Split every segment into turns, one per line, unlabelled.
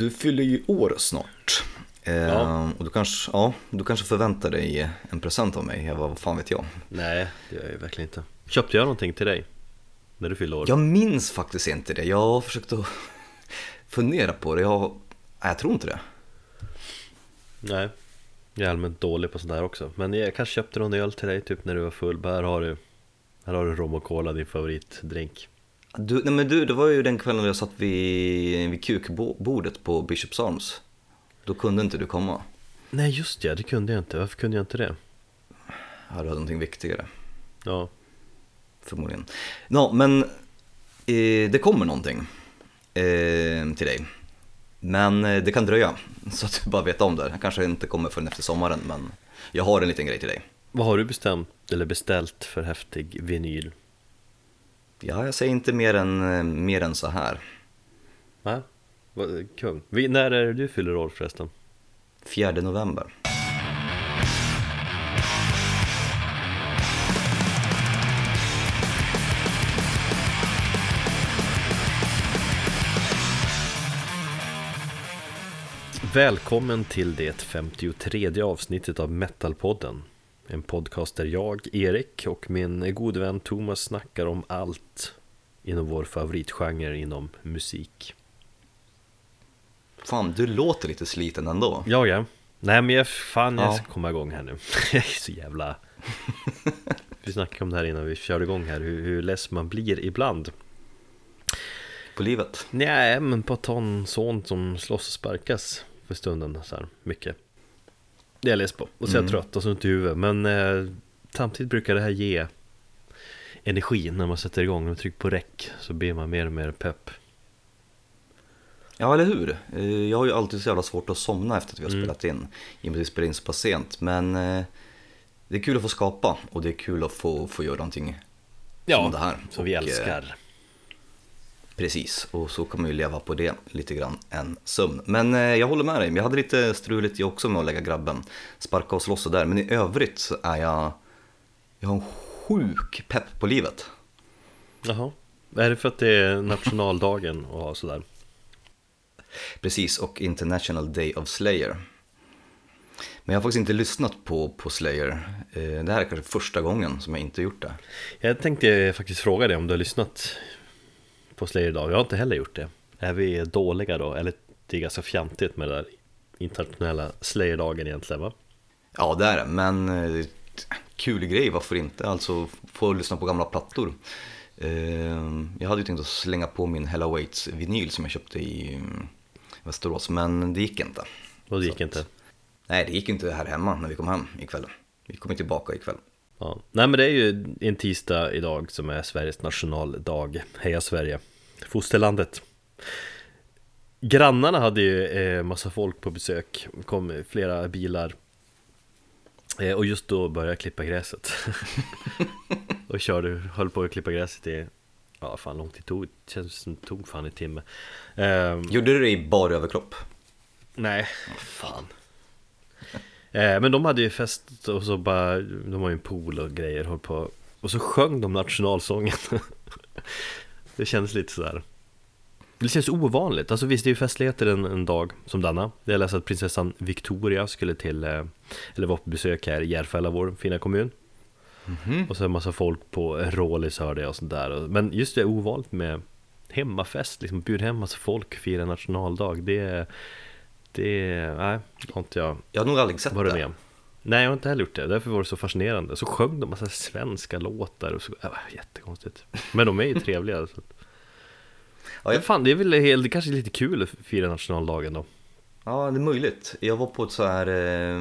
Du fyller ju år snart. Eh,
Ja.
Och du kanske, ja, du kanske förväntar dig en present av mig, vad fan vet jag?
Nej, det gör jag ju verkligen inte. Köpte jag någonting till dig? När du fyllde år?
Jag minns faktiskt inte det, jag har försökt att fundera på det, jag, nej, jag tror inte det.
Nej, jag är allmänt dålig på sånt där också. Men jag kanske köpte någon öl till dig typ när du var full. Här har du, här har du rom och cola, din favoritdrink.
Du, nej men du, det var ju den kvällen jag satt vid, vid kukbordet på Bishops Arms. Då kunde inte du komma.
Nej just ja, det kunde jag inte. Varför kunde jag inte det?
Ja, du hade någonting viktigare,
Ja,
förmodligen. Nå, men eh, det kommer någonting eh, till dig. Men eh, det kan dröja, så att du bara vet om det. Jag kanske inte kommer förrän efter sommaren, men jag har en liten grej till dig.
vad har du bestämt eller beställt för häftig vinyl?
Ja, jag säger inte mer än, eh, mer än så här.
Vad- Kung. När är det du fyller år förresten?
4 november.
Välkommen till det 53 avsnittet av Metalpodden. En podcast där jag, Erik och min gode vän Thomas snackar om allt inom vår favoritgenre inom musik.
Fan, du låter lite sliten ändå.
Ja, ja. Nej, men jag, fan, jag
Ja.
ska komma igång här nu. Jag är så jävla... Vi snackade om det här innan vi körde igång här, hur, hur less man blir ibland.
På livet.
Nej, men på att ta en son som slåss och sparkas för stunden så här mycket. Det är jag less på. Och så är jag
Mm.
trött och så ont i huvudet. Men eh, samtidigt brukar det här ge energi när man sätter igång. När man trycker på räck så blir man mer och mer pepp.
Ja, eller hur? Eh, Jag har ju alltid så jävla svårt att somna efter att vi har
Mm.
spelat in. I och med att vi spelar in så pass sent. Men eh, det är kul att få skapa och det är kul att få, få göra någonting som det här.
som vi
eh,
älskar.
Precis, och så kan man ju leva på det lite grann en sömn. Men eh, jag håller med dig, jag hade lite struligt jag också med att lägga grabben. Sparka och slåss och där, men i övrigt så är jag... Jag har en sjuk pepp på livet.
Jaha. Är det för att det är nationaldagen och ha sådär?
Precis, och International Day of Slayer. Men jag har faktiskt inte lyssnat på, på Slayer. Eh, Det här är kanske första gången som jag inte gjort det.
Jag tänkte faktiskt fråga dig om du har lyssnat på Slayer idag. Jag har inte heller gjort det. Är vi dåliga då? Eller det är ganska fjantigt med det där internationella Slayer-dagen egentligen va?
Ja, det är det, men eh, kul grej, varför inte? Alltså, få lyssna på gamla plattor. Eh, Jag hade ju tänkt att slänga på min Hella Waits vinyl som jag köpte i mm, Västerås, men det gick inte.
Och det gick
Så att-
inte.
Nej, det gick inte här hemma när vi kom hem ikväll. Vi kommer tillbaka ikväll.
Ja. Nej men det är ju en tisdag idag som är Sveriges nationaldag. Heja Sverige! Fosterlandet! Grannarna hade ju eh, massa folk på besök, kom flera bilar. Eh, Och just då började jag klippa gräset. Och körde, höll på att klippa gräset i Ja fan långt det tog, det känns som det tog fan en timme. Ehm,
Gjorde du det i bar överkropp?
Nej, fan. Eh, Men de hade ju fest och så bara De har ju en pool och grejer höll på. Och så sjöng de nationalsången Det kändes lite sådär Det känns ovanligt, alltså visst det är ju festligheter en, en dag som denna. Jag läste att prinsessan Victoria skulle till eh, Eller var på besök här i Järfälla, vår fina kommun. Och så en massa folk på Rålis hörde jag och sånt där. Men just det är ovanligt med Hemmafest, liksom bjud hem massa folk, fira nationaldag. Det är det, nej, har inte jag
Jag har nog aldrig sett det.
med. Nej, jag har inte heller gjort det. Därför var det så fascinerande. Så sjöng de massa svenska låtar och så, äh, jättekonstigt. Men de är ju trevliga. Så.
Ja, jag,
fan, det är väl helt, det kanske är lite kul att fira nationaldagen då.
ja, det är möjligt. Jag var på ett så här eh,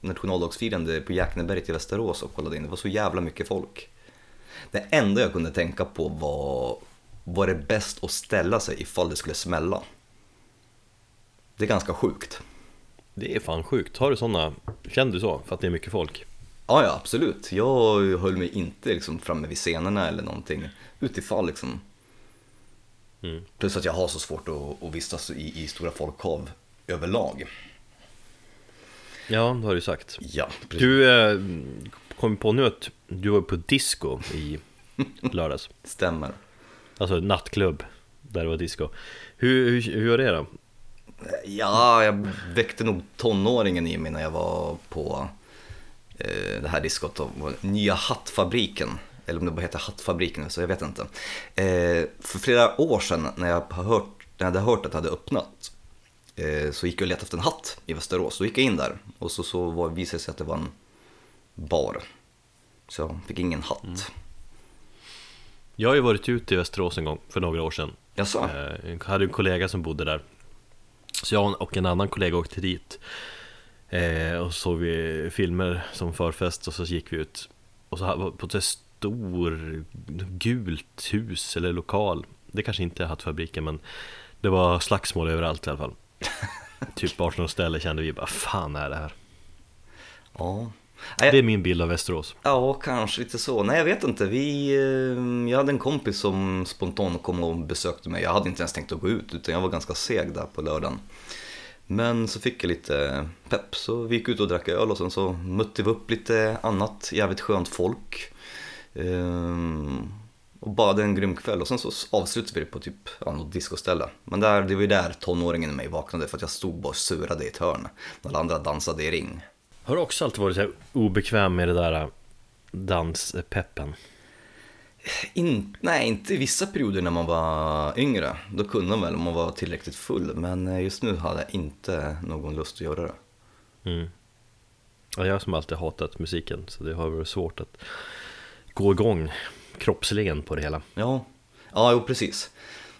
nationaldagsfirande på Jäkneberget i Västerås och kollade in. Det var så jävla mycket folk. Det enda jag kunde tänka på var, var det bäst att ställa sig ifall det skulle smälla? Det är ganska sjukt.
Det är fan sjukt. Har du sådana, känner du så? För att det är mycket folk?
Ja, ja absolut. Jag höll mig inte liksom framme vid scenerna eller någonting utifall liksom.
Mm.
Plus att jag har så svårt att, att vistas i, i stora folkhav överlag.
Ja, det har du sagt.
Ja, precis.
Du eh, kom på nu att du var på disco i lördags.
Stämmer.
Alltså nattklubb, där det var disco. Hur, hur, hur var det då?
Ja, jag väckte nog tonåringen i mig när jag var på eh, det här diskot, Nya Hattfabriken. Eller om det bara heter Hattfabriken, så jag vet inte. Eh, för flera år sedan när jag, hört, när jag hade hört att det hade öppnat eh, så gick jag och letade efter en hatt i Västerås. Då gick jag in där och så, så var, visade det sig att det var en bar. Så jag fick ingen hatt.
Jag har ju varit ute i Västerås en gång för några år sedan
Jag
hade en kollega som bodde där Så jag och en annan kollega åkte dit eh, Och så såg vi filmer som förfest och så gick vi ut Och så på ett stor gult hus eller lokal Det kanske inte är Hattfabriken men Det var slagsmål överallt i alla fall Typ 18 ställe kände vi bara fan är det här?
ja.
Det är min bild av Västerås
Ja, kanske lite så. Nej, jag vet inte. Vi, eh, jag hade en kompis som spontant kom och besökte mig. Jag hade inte ens tänkt att gå ut, utan jag var ganska seg där på lördagen. Men så fick jag lite pepp, så vi gick ut och drack öl och sen så mötte vi upp lite annat jävligt skönt folk. Ehm, och bara hade en grym kväll och sen så avslutade vi det på typ ja, något discoställe. Men där, det var ju där tonåringen i mig vaknade för att jag stod bara och surade i ett hörn när alla andra dansade i ring.
Har du också alltid varit så obekväm med det där äh, danspeppen?
In, nej, inte i vissa perioder när man var yngre. Då kunde man väl om man var tillräckligt full. Men eh, just nu hade jag inte någon lust att göra det.
Mm. Ja, jag som alltid hatat musiken så det har varit svårt att gå igång kroppsligen på det hela.
Ja, ja jo, precis.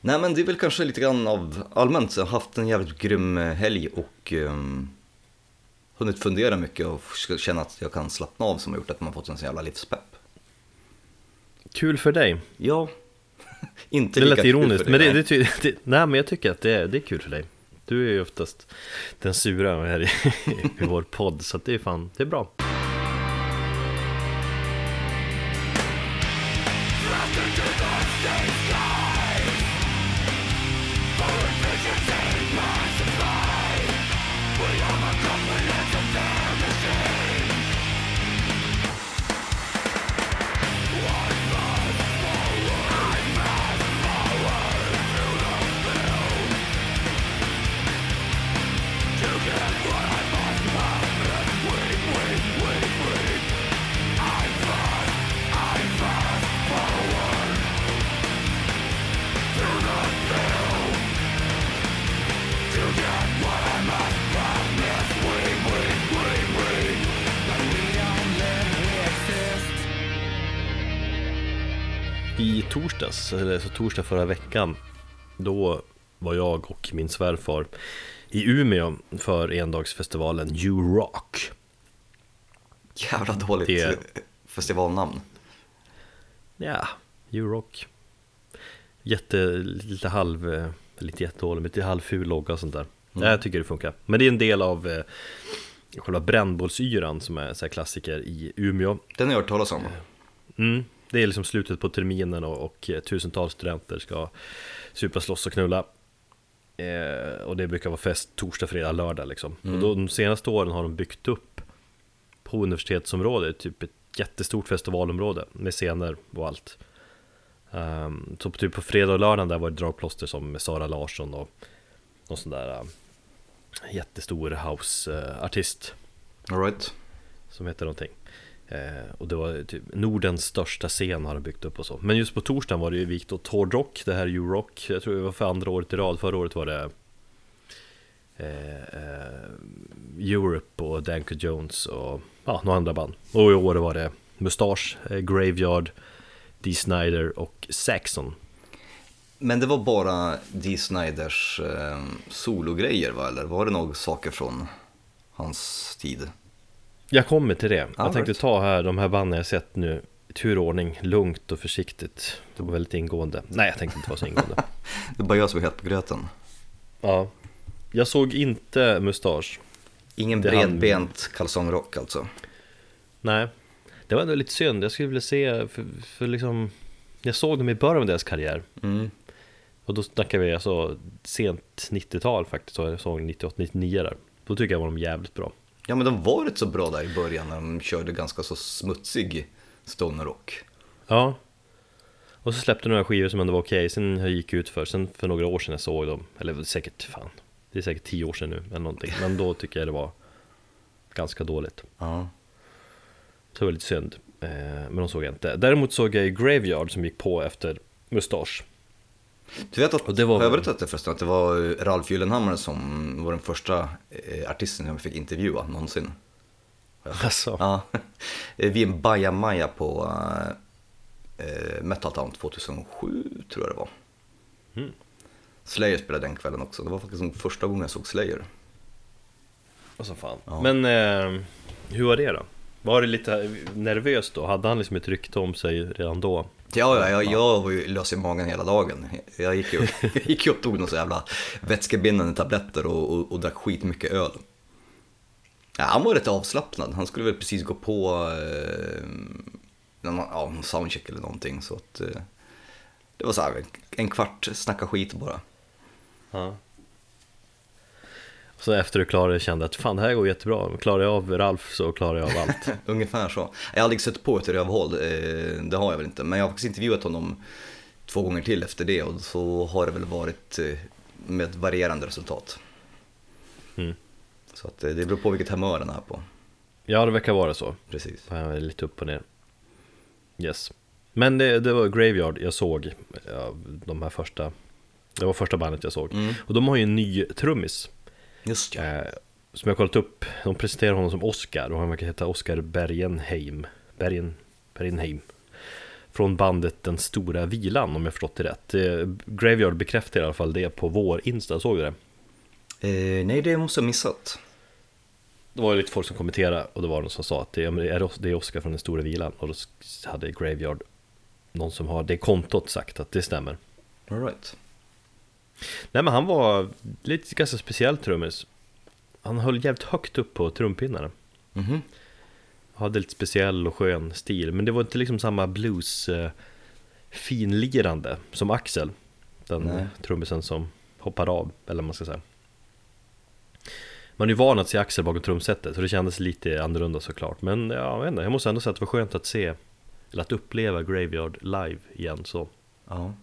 Nej men det är väl kanske lite grann av allmänt. Jag har haft en jävligt grym eh, helg och um, hunnit fundera mycket och känna att jag kan slappna av som har gjort att man fått en sån jävla livspepp.
Kul för dig.
Ja, inte
Det
lika
lät ironiskt men det, det, det, nej men jag tycker att det är, det är kul för dig. Du är ju oftast den sura här i, i vår podd så det är fan, det är bra. Torsdags, eller så torsdag förra veckan Då var jag och min svärfar i Umeå för endagsfestivalen U-Rock
Jävla dåligt
Det-
festivalnamn.
Ja, U-Rock Jätte, lite halv, eh, lite jättedålig, lite halvful logga och sånt där. Nej, Jag tycker det funkar. Men det är en del av eh, själva brännbollsyran som är så här klassiker i Umeå.
Den har jag hört talas om.
Mm, det är liksom slutet på terminen och, och eh, tusentals studenter ska supa, slåss och knulla. Eh, och det brukar vara fest torsdag, fredag, lördag liksom. Och då, de senaste åren har de byggt upp på universitetsområdet typ ett jättestort festivalområde med scener och allt. Um, så på, typ på fredag och lördag där var det dragplåster som med Sara Larsson och någon sån där uh, jättestor house-artist
All right.
som heter någonting. Eh, och det var typ Nordens största scen har de byggt upp och så. Men just på torsdagen var det ju vikt åt hårdrock, det här U-rock. Jag tror det var för andra året i rad. Förra året var det eh, eh, Europe och Danko Jones och ja, några andra band. Och i år var det Mustache, eh, Graveyard, Dee Snider och Saxon.
Men det var bara Dee Snyders eh, sologrejer va? Eller var det några saker från hans tid?
Jag kommer till det. Jag tänkte
right.
ta här de här banden jag sett nu i tur och ordning, lugnt och försiktigt. Det var väldigt ingående. Nej, jag tänkte inte vara så ingående.
Det är bara jag som är helt på gröten.
Ja Jag såg inte Mustasch
Ingen
Det är han-
bredbent kalsongrock alltså.
Nej Det var ändå lite synd, jag skulle vilja se för, för liksom Jag såg dem i början av deras karriär
Mm.
Och då snackar vi alltså sent 90-tal faktiskt, så jag såg 98-99 där Då tycker jag var de jävligt bra
Ja men de var rätt så bra där i början när de körde ganska så smutsig stonerrock.
Ja Och så släppte de några skivor som ändå var okej, sen gick jag ut för Sen för några år sedan jag såg dem, eller säkert fan Det är säkert tio år sedan nu eller någonting. Men då tycker jag det var ganska dåligt.
Ja.
Så det var lite synd. Eh, men de såg jag inte. Däremot såg jag ju Graveyard som gick på efter Mustasch.
Du vet att,
Och det var
har jag berättat det förresten, att det var Ralf Gyllenhammar som var den första eh, artisten jag fick intervjua någonsin.
Alltså.
Ja, vid en bajamaja på eh, Metal Town 2007 tror jag det var.
Mm.
Slayer spelade den kvällen också, det var faktiskt den första gången jag såg Slayer.
Alltså fan.
Ja.
Men eh, hur var det då? Var det lite nervöst då? Hade han liksom ett rykte om sig redan då?
Ja, ja, jag, jag var ju lös i magen hela dagen. Jag gick ju, jag gick ju och tog några så jävla vätskebindande tabletter och, och, och drack skitmycket öl. Ja, han var rätt avslappnad, han skulle väl precis gå på eh, någon, ja, någon soundcheck eller någonting. Så att, eh, det var så här, en kvart snacka skit bara.
Ja. Så efter du klarade det kände att fan det här går jättebra. Klarar jag av Ralf så klarar jag av allt.
Ungefär så. Jag har aldrig sett på ett rövhål, eh, det har jag väl inte. Men jag har faktiskt intervjuat honom två gånger till efter det och så har det väl varit eh, med varierande resultat.
Mm.
Så att eh, det beror på vilket humör den är på.
Ja det verkar vara så.
Precis.
Lite upp och ner. Yes. Men det, det var Graveyard jag såg. De här första. Det var första bandet jag såg.
Mm.
Och de har ju en ny trummis.
Just ja.
Eh, som jag kollat upp, de presenterar honom som Oscar och han verkar heta Oscar Bergenheim. Bergen, Bergenheim. Från bandet Den Stora Vilan om jag förstått det rätt. Eh, Graveyard bekräftar i alla fall det på vår Insta, såg du det?
Eh, nej, det måste jag missat.
Det var lite folk som kommenterade och det var någon som sa att det är, det är Oscar från Den Stora Vilan och då hade Graveyard någon som har det kontot sagt att det stämmer.
All right.
Nej men han var lite ganska speciell trummis. Han höll jävligt högt upp på trumpinnarna.
Mhm.
hade lite speciell och skön stil Men det var inte liksom samma blues eh, finlirande som Axel Den
Nej.
trummisen som hoppar av, eller vad man ska säga Man är ju van att se Axel bakom trumsetet så det kändes lite annorlunda såklart Men ja, jag vet inte, jag måste ändå säga att det var skönt att se Eller att uppleva Graveyard live igen så
Ja.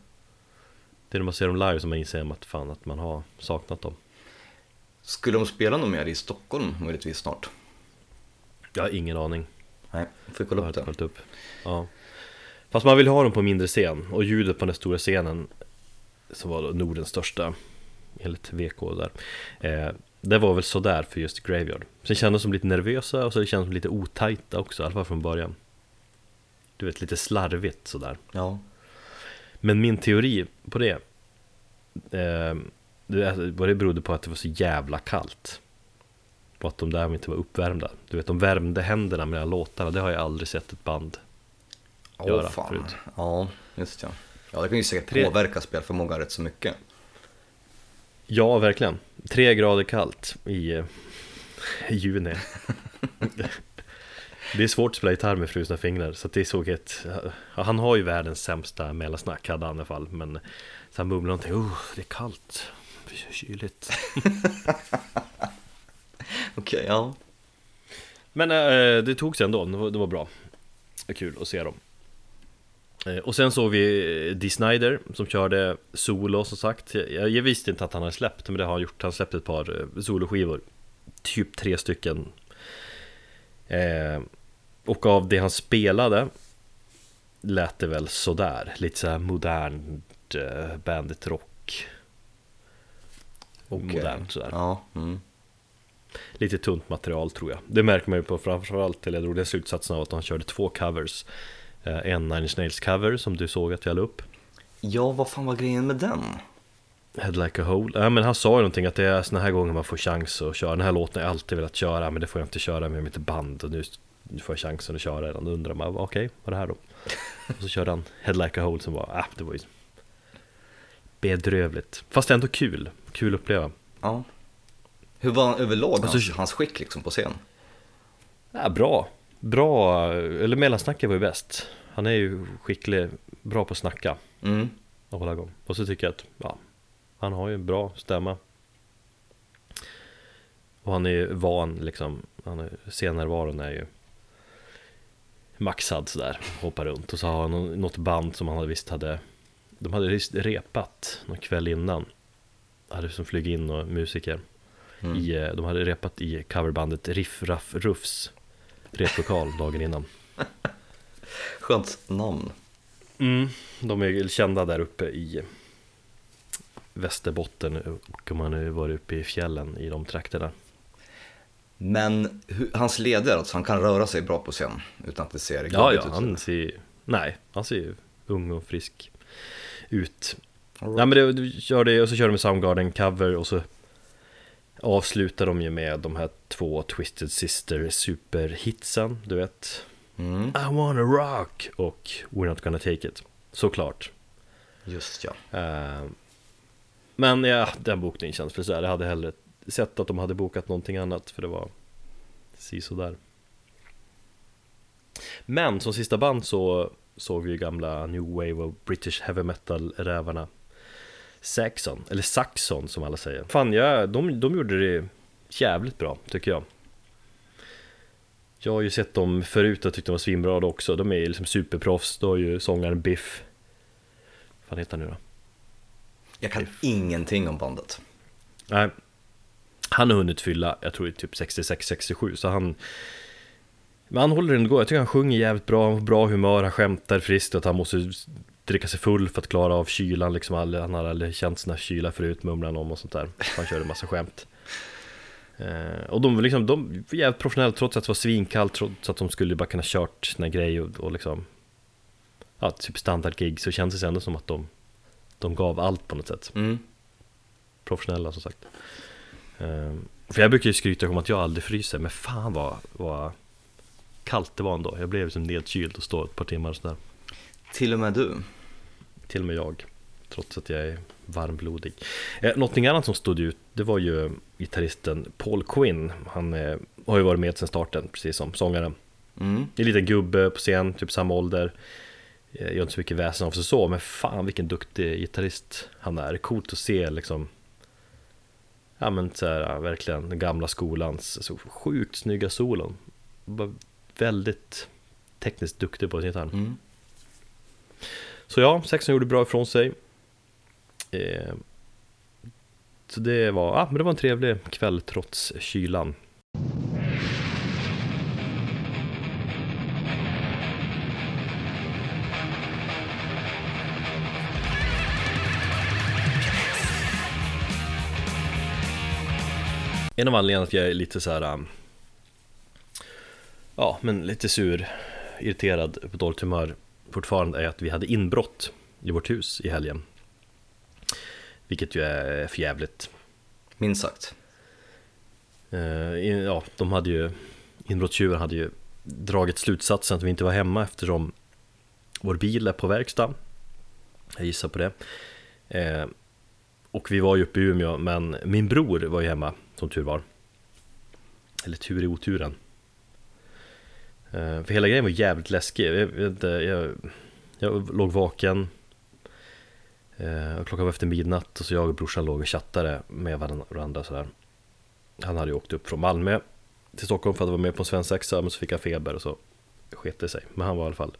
Det är när man ser dem live som man inser att fan att man har saknat dem
Skulle de spela något mer i Stockholm möjligtvis snart?
Jag har ingen aning
Nej, får kolla upp det.
upp. Ja. Fast man vill ha dem på mindre scen och ljudet på den stora scenen som var Nordens största enligt VK där. Eh, det var väl sådär för just Graveyard. Sen kändes de lite nervösa och så kändes de lite otajta också, i alla fall från början. Du vet, lite slarvigt sådär.
Ja.
Men min teori på det, eh, det, vad det berodde på att det var så jävla kallt. På att de där inte var uppvärmda. Du vet, de värmde händerna mellan låtarna, det har jag aldrig sett ett band
Åh
göra
fan.
förut.
Ja, just ja. Ja, det kan ju säkert
Tre-
påverka spelförmågan rätt så mycket.
Ja, verkligen. Tre grader kallt i, eh, i juni. Det är svårt att spela gitarr med frusna fingrar, så det såg ett... Han har ju världens sämsta mellansnack, hade han i alla fall, men så han mumlade någonting, oh, det är kallt, det är kyligt.
Okej, ja.
Men eh, det tog sig ändå, det var, det var bra. Det var kul att se dem. Eh, och sen såg vi Dee Snider som körde solo som sagt. Jag, visste inte att han hade släppt, men det har han gjort. Han släppte ett par eh, soloskivor. Typ tre stycken. Eh, och av det han spelade lät det väl sådär. Lite såhär modernt eh, bandit rock.
Okej.
Modernt sådär.
Ja, mm.
Lite tunt material tror jag. Det märker man ju på framförallt, eller jag drog den slutsatsen av att han körde två covers. Eh, En Nine Inch Nails cover som du såg att jag la upp.
ja, vad fan var grejen med den?
Head Like a Hole. Ja, men han sa ju någonting att det är såna här gånger man får chans att köra. Den här låten har jag alltid velat köra men det får jag inte köra med mitt band. Och nu, nu får jag chansen att köra den. Då undrar man, okej, vad är det här då? och så körde han Head Like a Hole som var, ah, det var ju bedrövligt. Fast ändå kul. Kul att uppleva.
Ja. Hur var han överlag,
Och så-
hans, hans skick liksom på scen?
Ja, bra. Bra, eller mellansnacket var ju bäst. Han är ju skicklig, bra på att snacka
Mm.
och hålla igång. Och så tycker jag att, ja, han har ju en bra stämma. Och han är ju van liksom, han är, scennärvaron är ju maxad sådär, hoppar runt. Och så har han nå- något band som han visst hade, de hade visst repat någon kväll innan. hade som flugit in och musiker.
Mm.
I, eh, de hade repat i coverbandet Riff Raff Ruffs replokal dagen innan.
Skönt namn.
Mm, de är kända där uppe i Västerbotten och man har varit uppe i fjällen i de trakterna.
Men hans leder, alltså han kan röra sig bra på scen utan att det ser
Ja, ja,
ut.
han ser Nej, han ser ju ung och frisk ut.
Right.
Nej men det, du kör det, och så kör de Soundgarden cover och så avslutar de ju med de här två Twisted Sister superhitsen, du vet
Mm,
I wanna rock och We're not gonna take it, såklart
just ja.
Eh, Men ja, den bokningen känns för så här. Jag hade hellre sett att de hade bokat någonting annat för det var si där. Men som sista band så såg vi ju gamla New Wave och British Heavy Metal-rävarna Saxon, eller Saxon som alla säger. Fan, ja, de, de gjorde det jävligt bra tycker jag. Jag har ju sett dem förut och tyckte de var svinbra också. De är liksom superproffs. Då har ju sångaren Biff Vad fan heter han nu då?
Jag kan ingenting om bandet.
Nej, han har hunnit fylla, jag tror det är typ 66-67 så han Men han håller den gå, jag tycker han sjunger jävligt bra, han har bra humör, han skämtar friskt att han måste dricka sig full för att klara av kylan liksom, han har aldrig känt här kyla förut mumlar han om och sånt där. Han körde en massa skämt. Eh, Och de, var liksom, de var jävligt professionella trots att det var svinkallt, trots att de skulle bara kunna kört sina grejer och, och liksom Ja, typ standardgig så kändes det ändå som att de De gav allt på något sätt.
Mm.
professionella som sagt För jag brukar ju skryta om att jag aldrig fryser Men fan vad, vad kallt det var ändå. Jag blev liksom nedkyld och stod ett par timmar sådär.
Till och med du.
Till och med jag Trots att jag är varmblodig. Eh, Någonting annat som stod ut Det var ju gitarristen Paul Quinn. Han eh, har ju varit med sedan starten Precis som sångaren.
Mm.
En liten gubbe på scen, typ samma ålder. Eh, Gör inte så mycket väsen av sig så Men fan vilken duktig gitarrist han är. Coolt att se liksom Ja men så här, ja, verkligen den gamla skolans så sjukt snygga solon. Bara Väldigt tekniskt duktig på sin gitarr
Mm.
Så ja, Saxon gjorde bra ifrån sig. Eh, Så det var, ja, men det var en trevlig kväll trots kylan En av anledningarna att jag är lite så här um, Ja, men lite sur Irriterad på dåligt humör Fortfarande är att vi hade inbrott I vårt hus i helgen. Vilket ju är förjävligt
Minst sagt.
Eh, Ja, de hade ju Inbrottstjuvar hade ju dragit slutsatsen att vi inte var hemma eftersom Vår bil är på verkstad. Jag gissar på det. Eh, och vi var ju uppe i Umeå men min bror var ju hemma som tur var. Eller tur i oturen. Eh, för hela grejen var jävligt läskig. Jag, vet jag, jag låg vaken. Eh, och Klockan var efter midnatt och så jag och brorsan låg och chattade med varandra sådär. Han hade ju åkt upp från Malmö till Stockholm för att vara med på en svensexa men så fick han feber och så sket det sig. Men han var i alla fall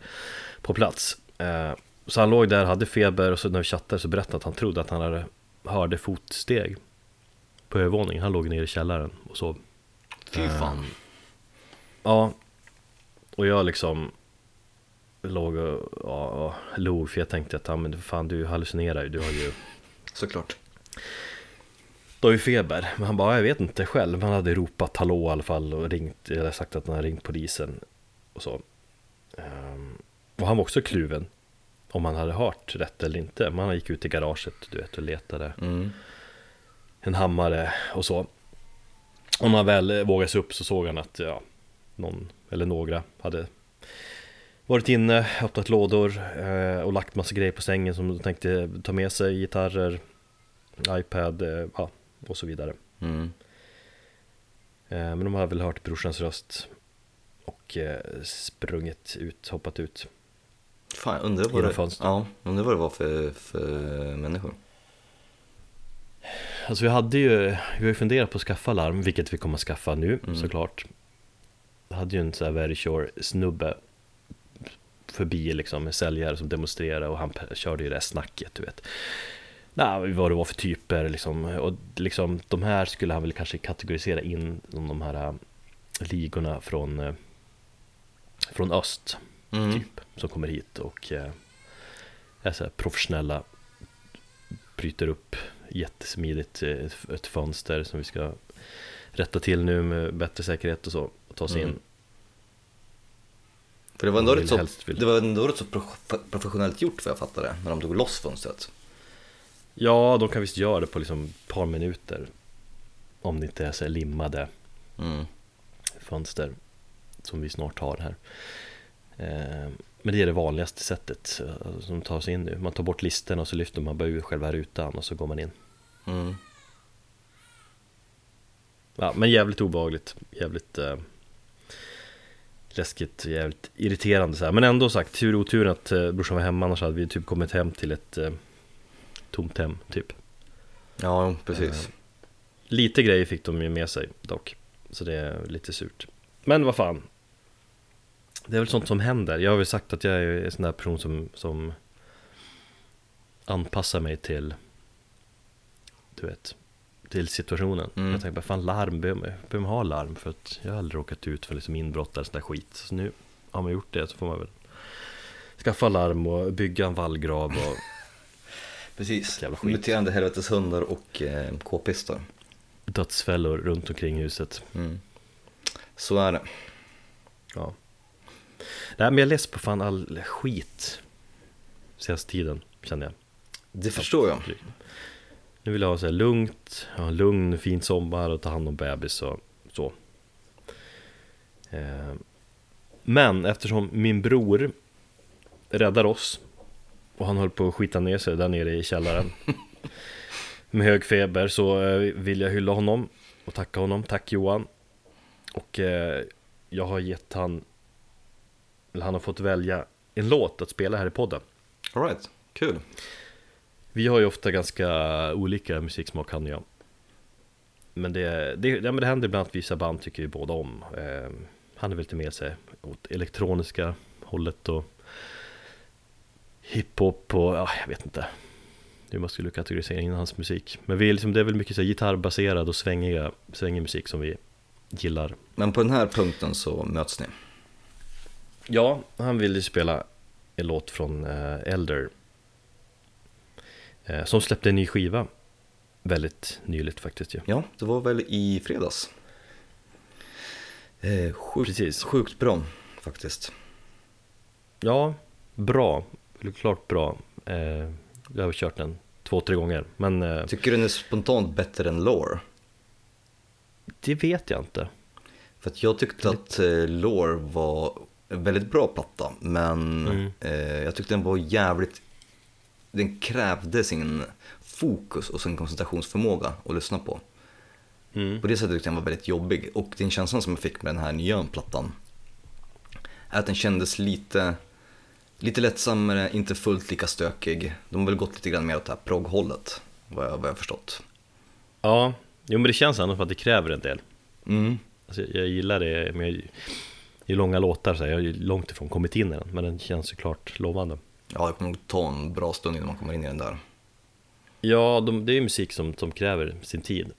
på plats. Eh, så han låg där, hade feber och så när vi chattade så berättade han att han trodde att han hade, hörde fotsteg på övervåningen Han låg nere i källaren och sov
Fy fan.
Ja, och jag liksom låg och ja, log för jag tänkte att ja, men fan du hallucinerar ju, du har ju
Såklart.
Du har ju feber, men han bara, jag vet inte själv. Han hade ropat hallå i alla fall och ringt, eller sagt att han hade ringt polisen och så. Ehm, och han var också kluven om han hade hört rätt eller inte. Men han gick ut i garaget, du vet, och letade
Mm.
en hammare och så. Och när han väl vågade sig upp så såg han att, ja, någon eller några hade varit inne, öppnat lådor eh, och lagt massa grejer på sängen som de tänkte ta med sig, gitarrer, iPad, eh, ja, och så vidare.
Mm.
Eh, Men de hade väl hört brorsans röst och eh, sprungit ut, hoppat ut.
Fan, undrar vad det, ja, undrar vad det var för, för människor.
Alltså vi hade ju, vi har ju funderat på att skaffa larm, vilket vi kommer att skaffa nu
Mm.
såklart. Jag hade ju en sån här very sure snubbe förbi liksom, en säljare som demonstrerade och han körde ju det här snacket, du vet. Nej, vad det var för typer liksom. Och liksom, de här skulle han väl kanske kategorisera in de här äh, ligorna från, äh, från öst,
Mm.
typ, som kommer hit och äh, är så här professionella, bryter upp jättesmidigt äh, ett, ett fönster som vi ska rätta till nu med bättre säkerhet och så, och ta sig
Mm.
in.
För det var ändå rätt så, det var ändå rätt så prof- professionellt gjort vad jag fattade, när de tog loss fönstret.
Ja, de kan visst göra det på liksom ett par minuter. Om det inte är så limmade
Mm.
fönster som vi snart har här. Eh, Men det är det vanligaste sättet eh, som tar sig in nu. Man tar bort listorna och så lyfter man bara ur själva rutan och så går man in.
Mm.
Ja, men jävligt obehagligt, jävligt eh, läskigt, jävligt irriterande så här. Men ändå sagt, tur otur att eh, brorsan var hemma annars hade vi typ kommit hem till ett eh, tomt hem typ.
Ja, precis.
Eh, Lite grejer fick de ju med sig dock, så det är lite surt. Men vad fan, det är väl sånt som händer. Jag har väl sagt att jag är en sån där person som, som anpassar mig till, du vet, till situationen.
Mm.
Jag tänker bara, fan larm, behöver man- ha larm? För att jag har aldrig råkat ut för liksom inbrott eller sån där skit. Så nu har man gjort det så får man väl skaffa larm och bygga en vallgrav och
Precis. Muterande helveteshundar och eh, k-pistar.
dödsfällor runt omkring huset.
Mm. Så är det.
Ja. Nej men jag less på fan all skit senaste tiden känner jag.
Det förstår jag.
Nu vill jag ha så här lugnt, ha en lugn fin sommar och ta hand om bebis och så. Eh, Men eftersom min bror räddar oss och han höll på att skita ner sig där nere i källaren med hög feber så eh, vill jag hylla honom och tacka honom. Tack Johan. Och eh, jag har gett han, eller han har fått välja en låt att spela här i podden.
All right. kul.
Vi har ju ofta ganska olika musiksmak han och jag Men det, det, ja, men det händer ibland att vissa band tycker vi båda om eh, Han är väl lite mer sig åt elektroniska hållet och Hiphop och ja, jag vet inte Hur man skulle kategorisera in hans musik Men vi är liksom, det är väl mycket så här gitarrbaserad och svängiga, svängig musik som vi gillar
Men på den här punkten så möts ni.
Ja, han ville ju spela en låt från eh, Elder eh, Som släppte en ny skiva Väldigt nyligt faktiskt ju
Ja, det var väl i fredags. Eh, sjukt,
Precis.
sjukt bra faktiskt.
Ja, bra, klart bra eh, Jag har kört den två, tre gånger Men eh,
Tycker du den är spontant bättre än Lore?
det vet jag inte
För att jag tyckte att eh, Lore var väldigt bra platta, men
Mm.
eh, jag tyckte den var jävligt... Den krävde sin fokus och sin koncentrationsförmåga att lyssna på.
mm.
På det sättet tyckte jag den var väldigt jobbig och den känslan som jag fick med den här nya plattan är att den kändes lite, lite lättsammare, inte fullt lika stökig. De har väl gått lite grann mer åt det här progghållet, vad jag, vad jag förstått.
Ja, jo men det känns ändå som att det kräver en del
Mm.
alltså, Jag gillar det, men jag, i långa låtar så jag har ju långt ifrån kommit in i den Men den känns ju klart lovande
Ja, det kommer nog ta en bra stund innan man kommer in i den där.
Ja, de, det är ju musik som, som kräver sin tid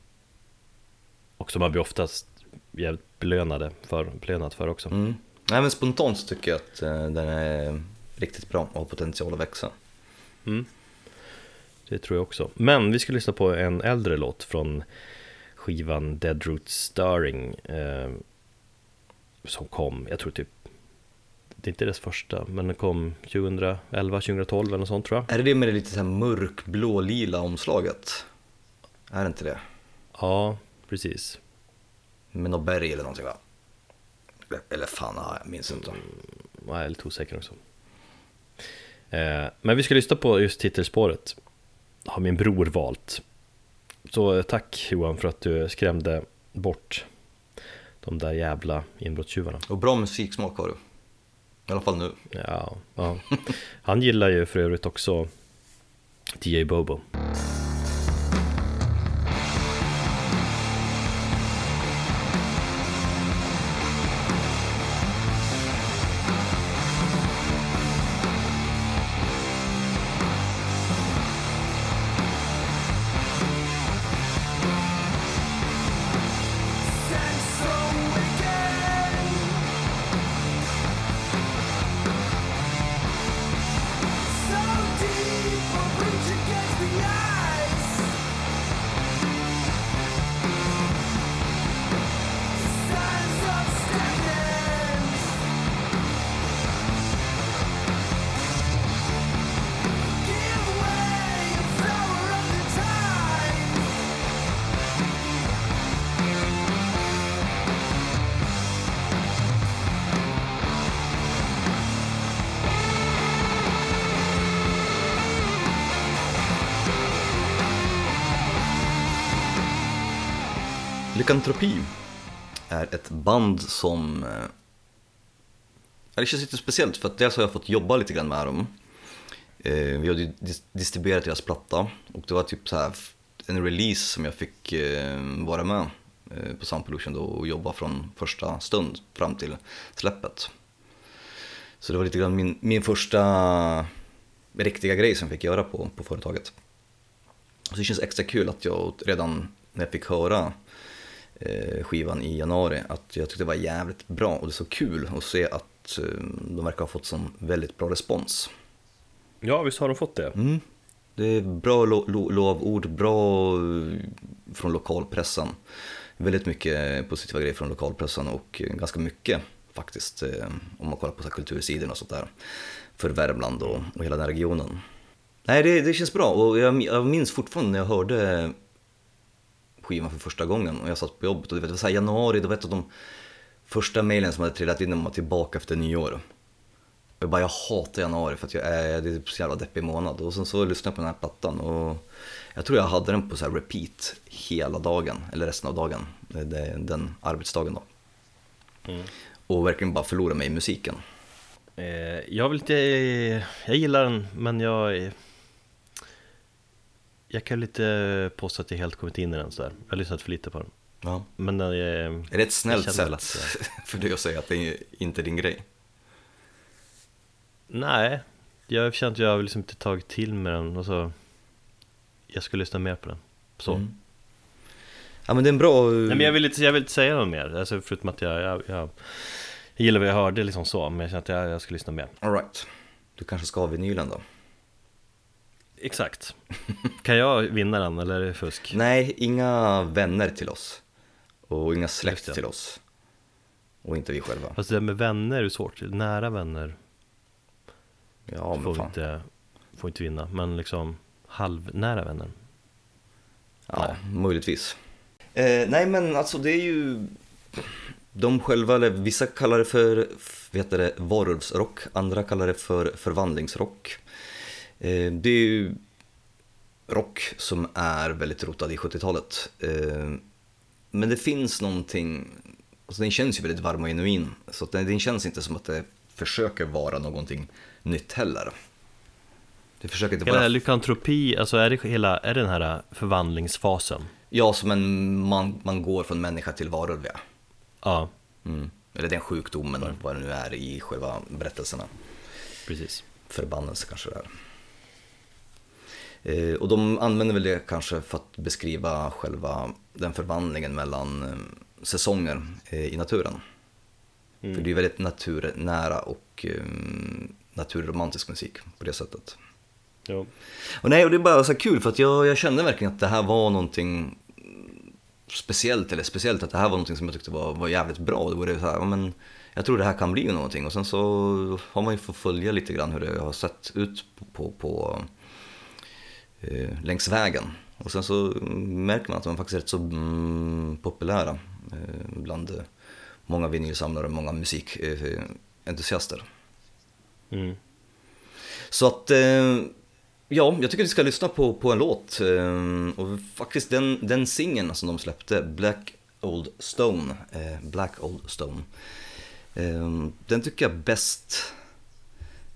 Och som man blir oftast jävligt belönade för, belönad för också
Mm. Nej men spontant så tycker jag att eh, den är riktigt bra och har potential att växa.
mm. Det tror jag också Men vi ska lyssna på en äldre låt från skivan Dead Root Starring eh, Som kom, jag tror typ Det är inte dess första, men den kom 2011, 2012 eller något sånt tror jag
Är det det med det lite så här mörkblå lila omslaget? Är det inte det?
Ja, precis
Med något berg eller någonting va? Eller fan, ja, jag minns inte.
Jag är lite osäker också eh, Men vi ska lyssna på just titelspåret Har min bror valt Så eh, tack Johan för att du skrämde bort De där jävla inbrottstjuvarna
Och bra musiksmak har du. I alla fall nu.
Ja, ja. Han gillar ju för övrigt också DJ Bobo
Lykantropi är ett band som... Eh, det känns lite speciellt för att dels har jag fått jobba lite grann med dem. Eh, vi har distribuerat deras platta och det var typ så här en release som jag fick eh, vara med på Sound Pollution då och jobba från första stund fram till släppet. Så det var lite grann min, min första riktiga grej som jag fick göra på, på företaget. Så det känns extra kul att jag redan när jag fick höra skivan i januari att jag tyckte det var jävligt bra och det är så kul att se att eh, de verkar ha fått sån väldigt bra respons.
Ja, visst har de fått det?
Mm. Det är bra lo- lo- lovord, bra eh, från lokalpressen. Väldigt mycket positiva grejer från lokalpressen och eh, ganska mycket faktiskt eh, om man kollar på så här kultursidorna och sånt där. För Värmland och, och hela den regionen. Nej, det, det känns bra och jag, jag minns fortfarande när jag hörde skivan för första gången och jag satt på jobbet och det var så januari, då vet jag de första mejlen som hade trillat in om att tillbaka efter nyår. Jag bara, jag hatar januari för att jag är, det är så jävla deppig månad. Och sen så lyssnade jag på den här plattan och jag tror jag hade den på så repeat hela dagen, eller resten av dagen, det, det, den arbetsdagen då.
Mm.
Och verkligen bara förlora mig i musiken.
Eh, jag vill inte, jag gillar den men jag Jag kan lite påstå att jag helt kommit in i den sådär Jag har lyssnat för lite på den
Ja.
Men eh,
Är det ett snällt
Jag
sätt
känner väl
för dig att säga att det är inte är din grej?
nej Jag känner att jag har liksom inte tagit till mig den och så Jag ska lyssna mer på den Så
Mm. Ja men det är en bra...
Nej men jag vill inte, jag vill inte säga något mer alltså, Förutom att jag, jag, jag, jag gillar vad jag hörde liksom så Men jag känner att jag, jag ska lyssna mer
All right. Du kanske ska ha vinylen då?
Exakt Kan jag vinna den eller är det fusk?
Nej, inga vänner till oss. Och inga släkt till oss. Och inte vi själva.
Fast det där med vänner är svårt, nära vänner
Ja, men
får,
fan.
inte, får inte vinna, men liksom halvnära vänner
Ja, möjligtvis. Eh, nej men alltså det är ju de själva, eller vissa kallar det för vet det, varulvsrock, andra kallar det för förvandlingsrock. Eh, det är ju rock som är väldigt rotad i 70-talet. Eh, men det finns någonting, alltså den känns ju väldigt varm och genuin. Så den, känns inte som att det försöker vara någonting nytt heller. Det försöker inte
Hela
vara
lykantropi, alltså är det hela, är det den här förvandlingsfasen?
Ja, som en, man, man går från människa till varulv, ja.
Ja,
Mm. Eller den sjukdomen, vad det nu är i själva berättelserna.
precis
Förbannelse kanske det är. Eh, och de använder väl det kanske för att beskriva själva den förvandlingen mellan eh, säsonger eh, i naturen.
Mm.
För det är väldigt naturnära och naturromantisk musik på det sättet.
Jo.
Och nej, och det är bara så kul för att jag, jag kände verkligen att det här var någonting speciellt, eller speciellt att det här var någonting som jag tyckte var, var jävligt bra. Det var det så här, men jag tror det här kan bli någonting. Och sen så har man ju fått följa lite grann hur det har sett ut på, på eh, längs vägen. Och sen så märker man att de faktiskt är rätt så mm, populära eh, bland eh, många vinylsamlare och många musikentusiaster.
Mm.
Så att, eh, ja, jag tycker vi ska lyssna på, på en låt. Eh, och faktiskt den, den singeln som de släppte, Black Old Stone, Black Old Stone, den tycker jag bäst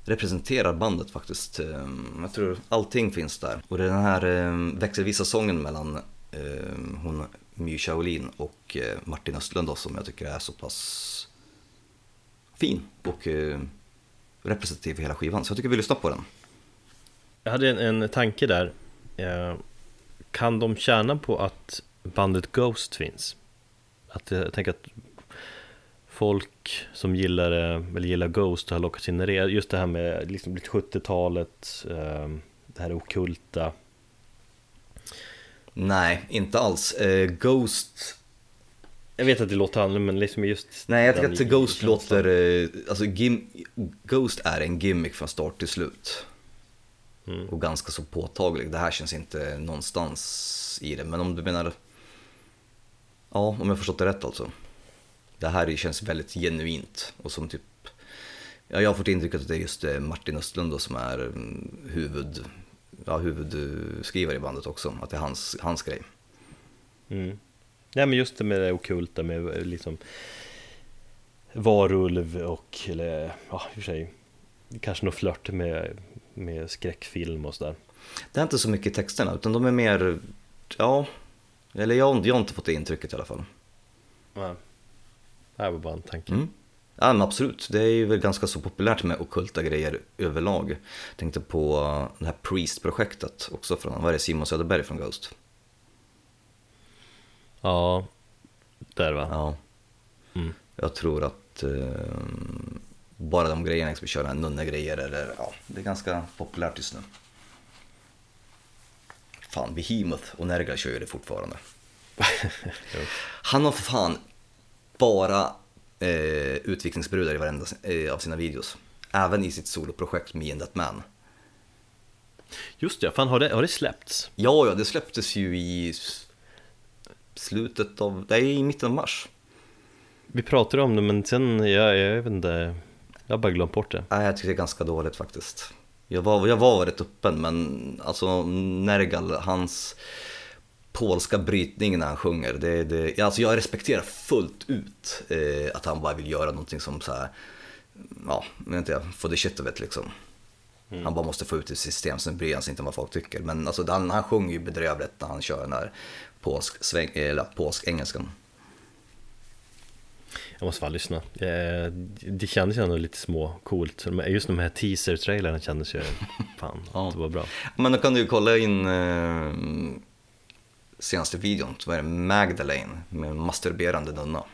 representerar bandet faktiskt. Ehm, jag tror allting finns där. Och det är den här ehm, växelvisa sången mellan ehm, hon My Shaolin och eh, Martin Östlund då, som jag tycker är så pass fin och eh, representativ för hela skivan. Så jag tycker vi lyssnar på den.
Jag hade en, en tanke där eh, Kan de tjäna på att bandet Ghost finns? Att jag tänker att folk som gillar, eh, eller gillar Ghost har lockats in i det Just det här med liksom lite 70-talet eh, Det här okulta
Nej, inte alls. Eh, Ghost...
Jag vet att det låter annorlunda men liksom just
Nej, jag tycker att Ghost låter... Eh, alltså, gim... Ghost är en gimmick från start till slut.
Mm.
Och ganska så påtaglig. Det här känns inte någonstans i det. Men om du menar... Ja, om jag förstått det rätt alltså. Det här känns väldigt genuint. Och som typ... Ja, jag har fått intrycket att det är just eh, Martin Östlund då, som är mm, huvud... Ja, huvudskrivare i bandet också. Att det är hans, hans grej.
Mm. Nej men just det med det okulta med eh, liksom varulv och, eller ja i och för sig Kanske något flört med, med skräckfilm och sådär
Det är inte så mycket i texterna utan de är mer, ja, eller jag, jag har inte fått det intrycket i alla fall.
Nej. Det var bara en tanke
Mm. Ja men absolut, det är ju väl ganska så populärt med okulta grejer överlag. Jag tänkte på uh, det här Priest-projektet också från, vad är det, Simon Söderberg från Ghost?
Ja, där va?
Ja.
Mm.
Jag tror att eh, bara de grejerna, liksom köra nunnegrejer eller ja, det är ganska populärt just nu. Fan, Behemoth och Nergal kör ju det fortfarande. Han har för fan bara eh, utvikningsbrudar i varenda eh, av sina videos. Även i sitt soloprojekt Me and That Man.
Just det, fan har det, har det släppts?
Ja, ja, det släpptes ju i slutet av, är i mitten av mars.
Vi pratade om det men sen, jag, jag vet inte Jag har bara glömt bort det
Nej, jag tycker det är ganska dåligt faktiskt. Jag var, jag var rätt öppen, men alltså Nergal, hans polska brytning när han sjunger, det, det, alltså jag respekterar fullt ut eh, att han bara vill göra någonting som så här, ja, vet inte jag, for the shit of it liksom. Han bara måste få ut ett system, sen bryr han sig inte om vad folk tycker. Men alltså, han, han sjunger ju bedrövligt när han kör den här polsk, sväng, eller, polsk-engelskan.
Jag måste fan lyssna Eh, Det kändes ju ändå lite små coolt Just de här teaser-trailerna kändes ju Fan,
Ja.
det var bra
Men då kan du ju kolla in eh, senaste videon, så är det Magdalene med en masturberande nunna.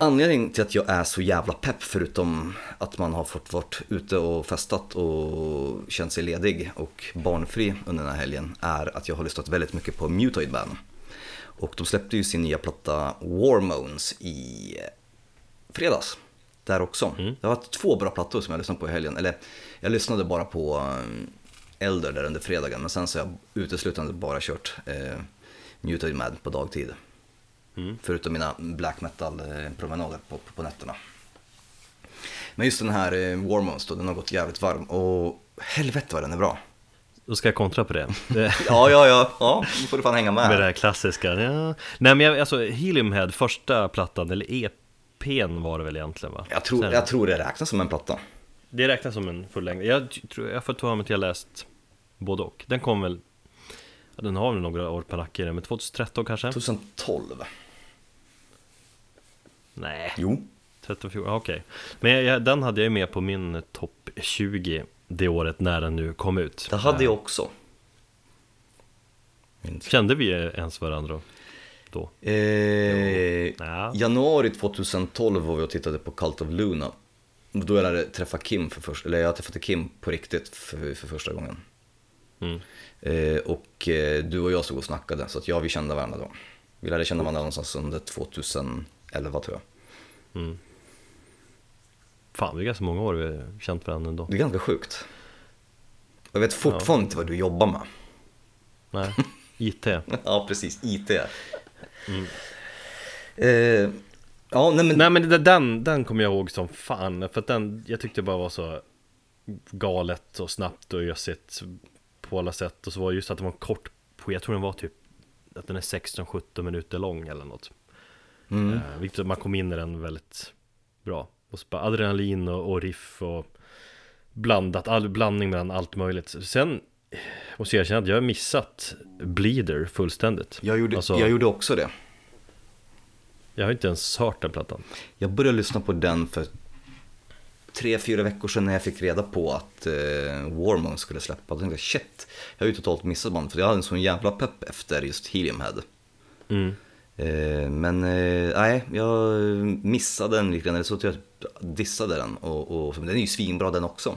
Anledningen till att jag är så jävla pepp förutom att man har fått varit ute och festat och känt sig ledig och barnfri under den här helgen är att jag har lyssnat väldigt mycket på Mutoid Band. Och de släppte ju sin nya platta Warmones i fredags. Där också. Det har varit två bra plattor som jag lyssnat på i helgen. Eller jag lyssnade bara på um, Elder där under fredagen men sen så har jag uteslutande bara kört eh, Mutoid Mad på dagtid. Förutom mina black metal eh, promenader på, på nätterna. Men just den här eh, Warmones då, den har gått jävligt varm och helvete vad den är bra.
Då ska jag kontra på det.
Ja, ja, ja, ja, nu får du fan hänga med.
med det här klassiska. Ja. Nej men jag, alltså Heliumhead, första plattan, eller EPn var det väl egentligen va?
Jag tror,
Sen-
jag tror det räknas som en platta.
Det räknas som en fullängd. Jag tror, jag får ta mig till jag läst både och. Den kom väl, ja, den har väl några år på nacken, men 2013 kanske?
2012.
Nej,
Jo.
13, 14, okej. Men jag, den hade jag ju med på min topp 20 det året när den nu kom ut.
Det hade jag också. Minns.
Kände vi ens varandra då?
Eh,
Ja.
Januari 2012 var vi och tittade på Cult of Luna. Då jag lärde träffa Kim för första, eller jag träffade Kim på riktigt för, för första gången.
Mm.
Eh, och eh, du och jag stod och snackade, så att ja, vi kände varandra då. Vi lärde känna varandra någonstans under 2011 tror jag.
Fan, det är ganska många år vi har känt varandra ändå.
Det är ganska sjukt. Jag vet fortfarande inte vad du jobbar med.
Nej, IT.
Ja, precis. IT. Eh, ja, nej men...
Nej men den, den kommer jag ihåg som fan, för att den, jag tyckte bara var så galet och snabbt och ösigt på alla sätt. Och så var det just att det var en kort, jag tror den var typ, att den är 16-17 minuter lång eller något.
Mm.
Eh, vilket man kom in i den väldigt bra. Och så bara adrenalin och, och riff och blandat, all blandning mellan allt möjligt. Sen måste jag erkänna att jag har missat Bleeder fullständigt.
Jag, gjorde,
Alltså-
jag gjorde också det.
Jag har inte ens hört den plattan.
Jag började lyssna på den för tre, fyra veckor sedan när jag fick reda på att eh, Warmon skulle släppa. Då tänkte jag shit, jag har ju totalt missat bandet för jag hade en sån jävla pepp efter just Heliumhead.
Mm.
Eh, men eh, nej, jag missade den lite grann, eller så att jag dissade den. Och, och, den är ju svinbra den också.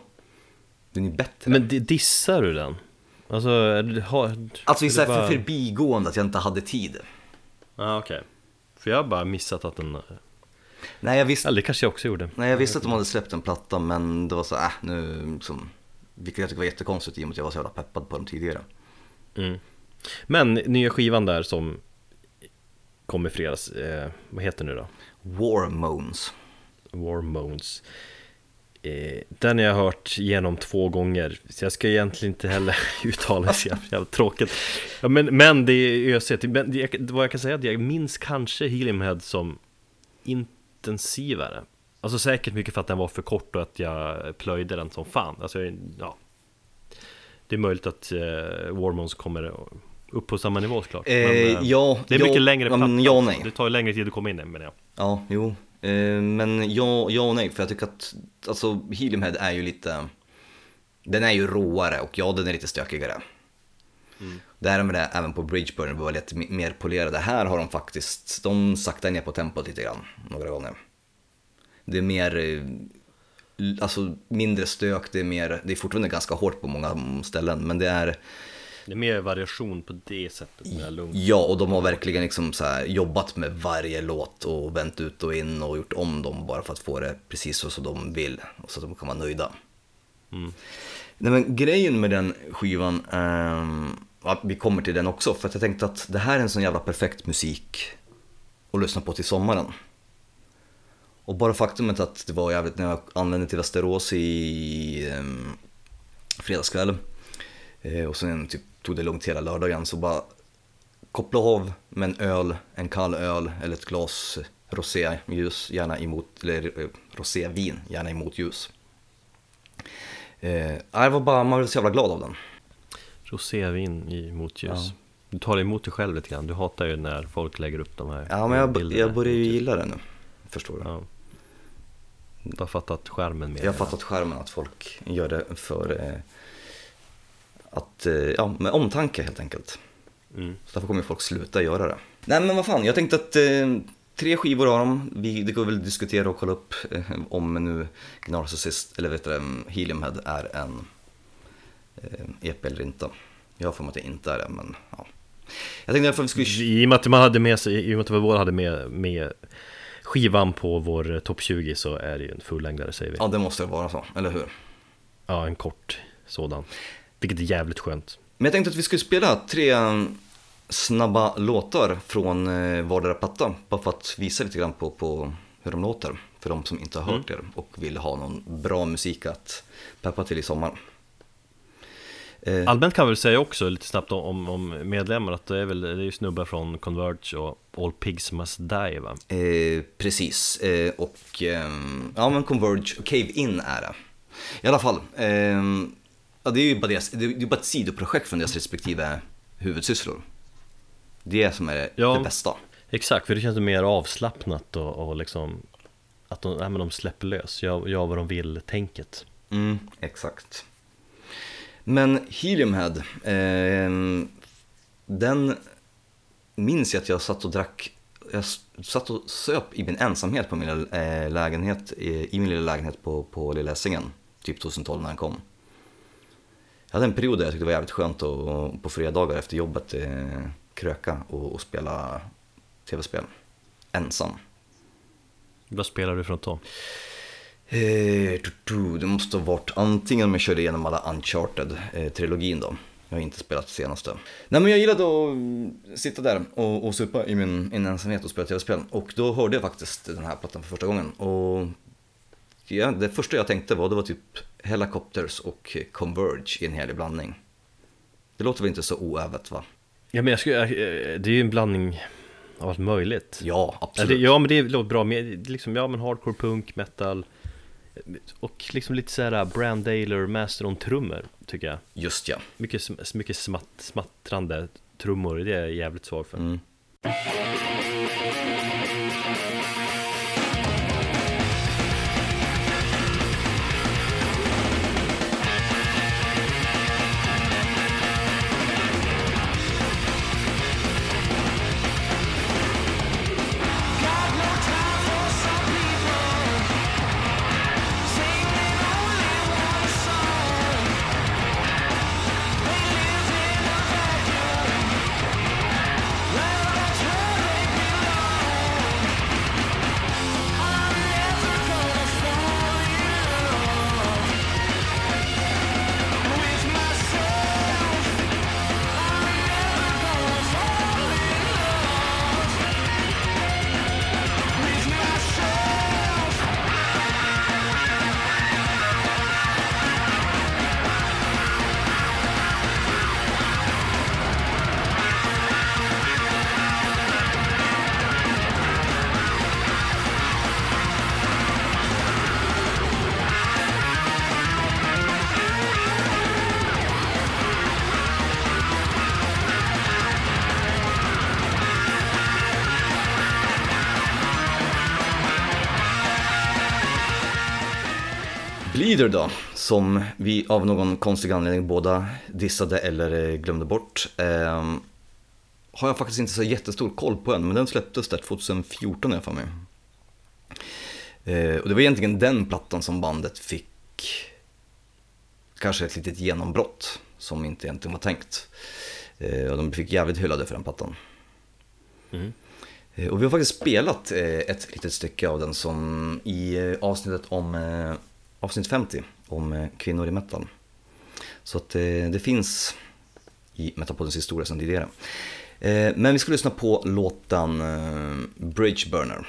Den är bättre.
Men di- dissar du den? Alltså, har,
alltså
är det bara-
för förbigående att jag inte hade tid.
Ja, okej. För jag har bara missat att den...
Nej, jag visste,
Eller det kanske jag också gjorde.
nej, jag visste att de hade släppt en platta men det var så, äh, nu liksom. Vilket jag tycker var jättekonstigt i och med att jag var så jävla peppad på dem tidigare.
Mm. Men nya skivan där som kom i fredags, eh, vad heter den nu då?
War Moans.
War Moans. Eh, den har jag hört genom två gånger, så jag ska egentligen inte heller uttala det så jävla, tråkigt. Ja, men, men det är ösigt. Men det, vad jag kan säga är att jag minns kanske Heliumhead som intensivare. Alltså säkert mycket för att den var för kort och att jag plöjde den som fan. Alltså, ja. Det är möjligt att eh, Warmones kommer upp på samma nivå såklart.
Eh,
Men, eh,
ja,
det är
ja,
mycket längre
men ja och nej.
Det tar ju längre tid att komma in i menar jag.
Ja, jo. Eh, men ja, ja och nej, för jag tycker att alltså, Heliumhead är ju lite, den är ju råare och ja, den är lite stökigare. Där med det även på Bridgeburn var lite mer polerade. Här har de faktiskt, de saktar ner på tempot lite grann, några gånger. Det är mer, eh, alltså mindre stök, det är mer, det är fortfarande ganska hårt på många ställen, men det är,
Det är mer variation på det sättet, lugnt.
Ja, och de har verkligen liksom så här jobbat med varje låt och vänt ut och in och gjort om dem bara för att få det precis så som de vill och så att de kan vara nöjda. Nej, men grejen med den skivan, ja, vi kommer till den också, för att jag tänkte att det här är en sån jävla perfekt musik att lyssna på till sommaren. Och bara faktumet att det var jävligt när jag anlände till Västerås i um, fredagskväll eh, och sen typ tog det lugnt hela lördagen så bara koppla av med en öl, en kall öl eller ett glas roséljus, gärna emot, eller eh, rosévin, gärna emot ljus. Eh, det var bara, man blev så jävla glad av den.
Rosévin i motljus.
Ja.
Du tar emot dig själv lite grann. Du hatar ju när folk lägger upp de här
Ja men jag, jag börjar ju
motljus.
gilla det nu, förstår du.
Ja. Du har fattat skärmen mer.
Jag har fattat skärmen att folk gör det för eh, att, eh, ja, med omtanke helt enkelt.
Mm.
Så därför kommer folk sluta göra det. Nej men vad fan, jag tänkte att eh, tre skivor har de. Vi, det går väl att diskutera och kolla upp eh, om nu Narcissist, eller vet du, det, Heliumhead är en eh, EP eller inte. Jag har för mig att det inte är det, men ja. Jag tänkte därför vi skulle...
I och med att man hade med sig, i och med att vi båda hade med, med skivan på vår eh, topp 20 så är det ju en fullängdare säger vi.
Ja, det måste vara så, eller hur?
Ja, en kort sådan. Vilket är jävligt skönt.
Men jag tänkte att vi skulle spela tre eh, snabba låtar från eh, vardera platta. Bara för att visa lite grann på, på hur de låter. För de som inte har hört det och vill ha någon bra musik att peppa till i sommar. Eh,
Allmänt kan vi väl säga också lite snabbt om, om medlemmar att det är väl det är ju snubbar från Converge och All Pigs Must Die va?
Eh, precis, eh, och ehm, ja men Converge och Cave In är det. I alla fall, ehm, ja, det är ju bara, deras, det är bara ett sidoprojekt från deras respektive huvudsysslor. Det är som är det,
Ja.
det bästa.
Exakt, för det känns mer avslappnat och, och liksom att de, nej, men de släpper lös, gör, gör vad de vill, tänket.
Mm, exakt. Men Heliumhead, ehm, den minns jag att jag satt och drack, jag satt och söp i min ensamhet på min lilla, eh, lägenhet, i, i min lilla lägenhet på, på Lilla Essingen, typ 2012 när den kom. Jag hade en period där jag tyckte det var jävligt skönt att på fredagar efter jobbet eh, kröka och, och spela tv-spel, ensam.
Vad spelar du för något då?
Eh, det måste ha varit antingen om jag körde igenom alla Uncharted-trilogin då. Jag har inte spelat senaste. Nej men jag gillade att sitta där och, och supa i min, min ensamhet och spela tv-spel. Och då hörde jag faktiskt den här plattan för första gången. Och ja, det första jag tänkte var, det var typ Helicopters och Converge i en helig blandning. Det låter väl inte så oävet va?
Ja men jag skulle, det är ju en blandning av allt möjligt.
Ja, absolut.
Eller, ja men det låter bra, med, liksom, ja men hardcore punk, metal och liksom lite såhär Brand Daler, Masteron-trummor tycker jag.
Just ja.
Mycket, mycket smatt, smattrande trummor, det är jag jävligt svag för.
Mm. Då, som vi av någon konstig anledning båda dissade eller eh, glömde bort. ehm, har jag faktiskt inte så jättestor koll på än, men den släpptes där 2014 i alla fall mig. Eh, och det var egentligen den plattan som bandet fick kanske ett litet genombrott som inte egentligen var tänkt. Eh, och de fick jävligt hyllade för den plattan.
Mm.
Eh, Och vi har faktiskt spelat eh, ett litet stycke av den som i eh, avsnittet om eh, avsnitt 50 om eh, kvinnor i metal. Så att eh, det finns i Metalpoddens historia sedan tidigare. Eh, men vi ska lyssna på låten Bridge Burner.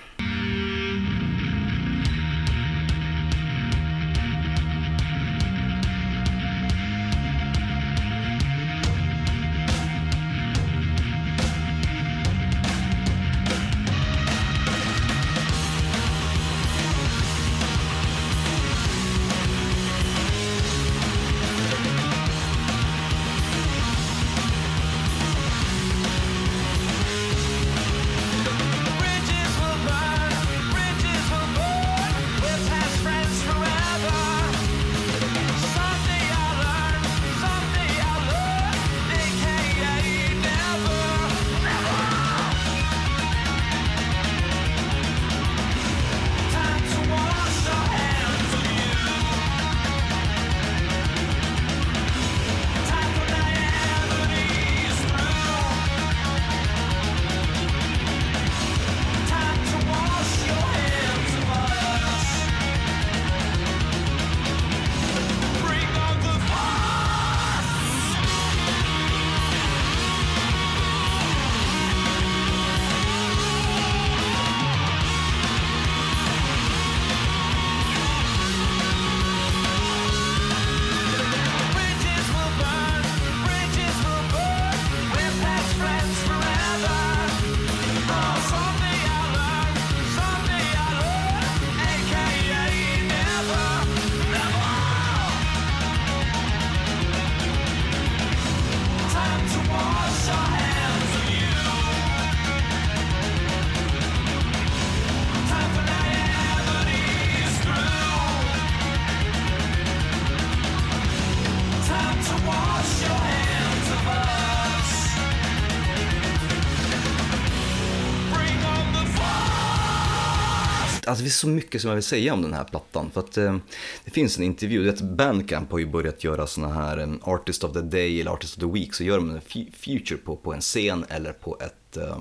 Alltså det finns så mycket som jag vill säga om den här plattan. För att eh, det finns en intervju, du vet Bandcamp har ju börjat göra såna här eh, Artist of the Day eller Artist of the Week. Så gör de en feature på, på en scen eller på, ett, eh,